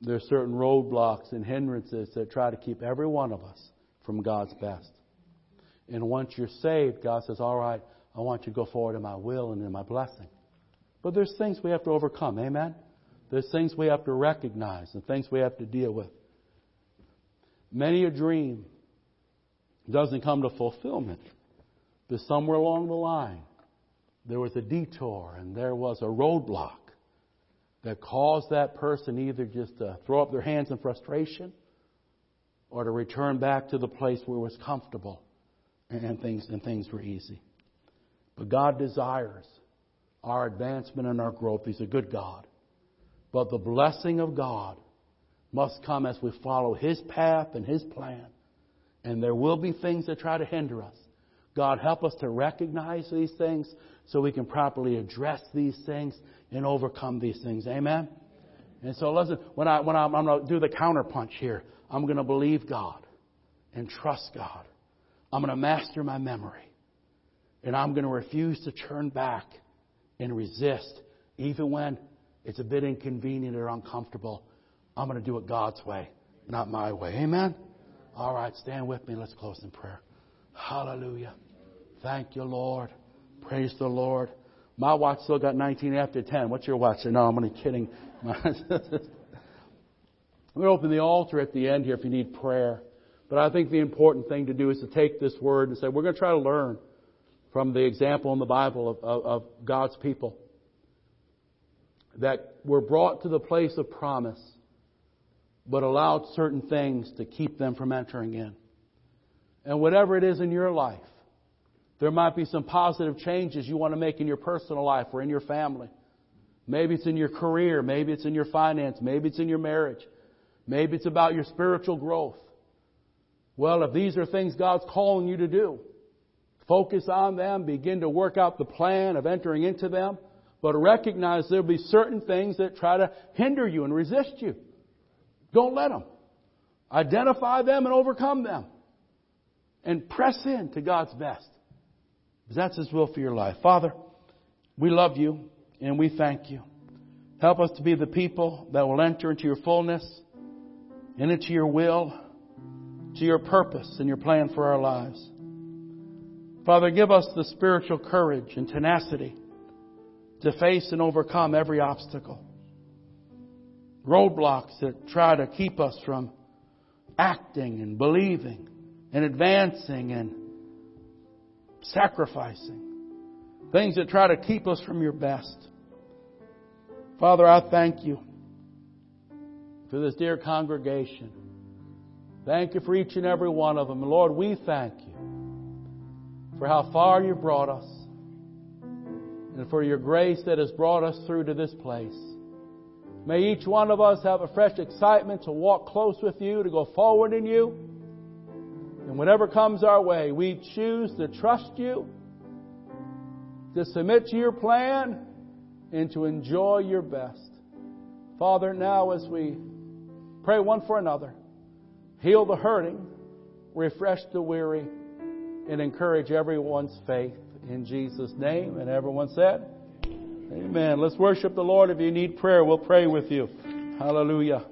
There are certain roadblocks and hindrances that try to keep every one of us from God's best. And once you're saved, God says, All right, I want you to go forward in my will and in my blessing. But there's things we have to overcome. Amen? There's things we have to recognize and things we have to deal with. Many a dream doesn't come to fulfillment. But somewhere along the line, there was a detour and there was a roadblock that caused that person either just to throw up their hands in frustration or to return back to the place where it was comfortable and things, and things were easy. But God desires our advancement and our growth. He's a good God. But the blessing of God must come as we follow His path and His plan. And there will be things that try to hinder us. God, help us to recognize these things so we can properly address these things and overcome these things. Amen? And so listen, when, I, when I'm, I'm going to do the counterpunch here, I'm going to believe God and trust God. I'm going to master my memory. And I'm going to refuse to turn back and resist, even when it's a bit inconvenient or uncomfortable. I'm going to do it God's way, not my way. Amen? All right, stand with me. Let's close in prayer. Hallelujah. Thank you, Lord. Praise the Lord. My watch still got 19 after 10. What's your watch? No, I'm only kidding. We're going to open the altar at the end here if you need prayer. But I think the important thing to do is to take this word and say, we're going to try to learn from the example in the Bible of, of, of God's people that were brought to the place of promise, but allowed certain things to keep them from entering in. And whatever it is in your life, there might be some positive changes you want to make in your personal life or in your family. Maybe it's in your career. Maybe it's in your finance. Maybe it's in your marriage. Maybe it's about your spiritual growth. Well, if these are things God's calling you to do, focus on them, begin to work out the plan of entering into them, but recognize there'll be certain things that try to hinder you and resist you. Don't let them. Identify them and overcome them. And press in to God's best. Because that's His will for your life. Father, we love you and we thank you. Help us to be the people that will enter into your fullness and into your will, to your purpose and your plan for our lives. Father, give us the spiritual courage and tenacity to face and overcome every obstacle. Roadblocks that try to keep us from acting and believing and advancing and sacrificing. Things that try to keep us from your best. Father, I thank you for this dear congregation. Thank you for each and every one of them. Lord, we thank you for how far you brought us and for your grace that has brought us through to this place. May each one of us have a fresh excitement to walk close with you, to go forward in you. And whatever comes our way, we choose to trust you, to submit to your plan, and to enjoy your best. Father, now as we pray one for another, heal the hurting, refresh the weary, and encourage everyone's faith in Jesus' name. And everyone said, Amen. Let's worship the Lord. If you need prayer, we'll pray with you. Hallelujah.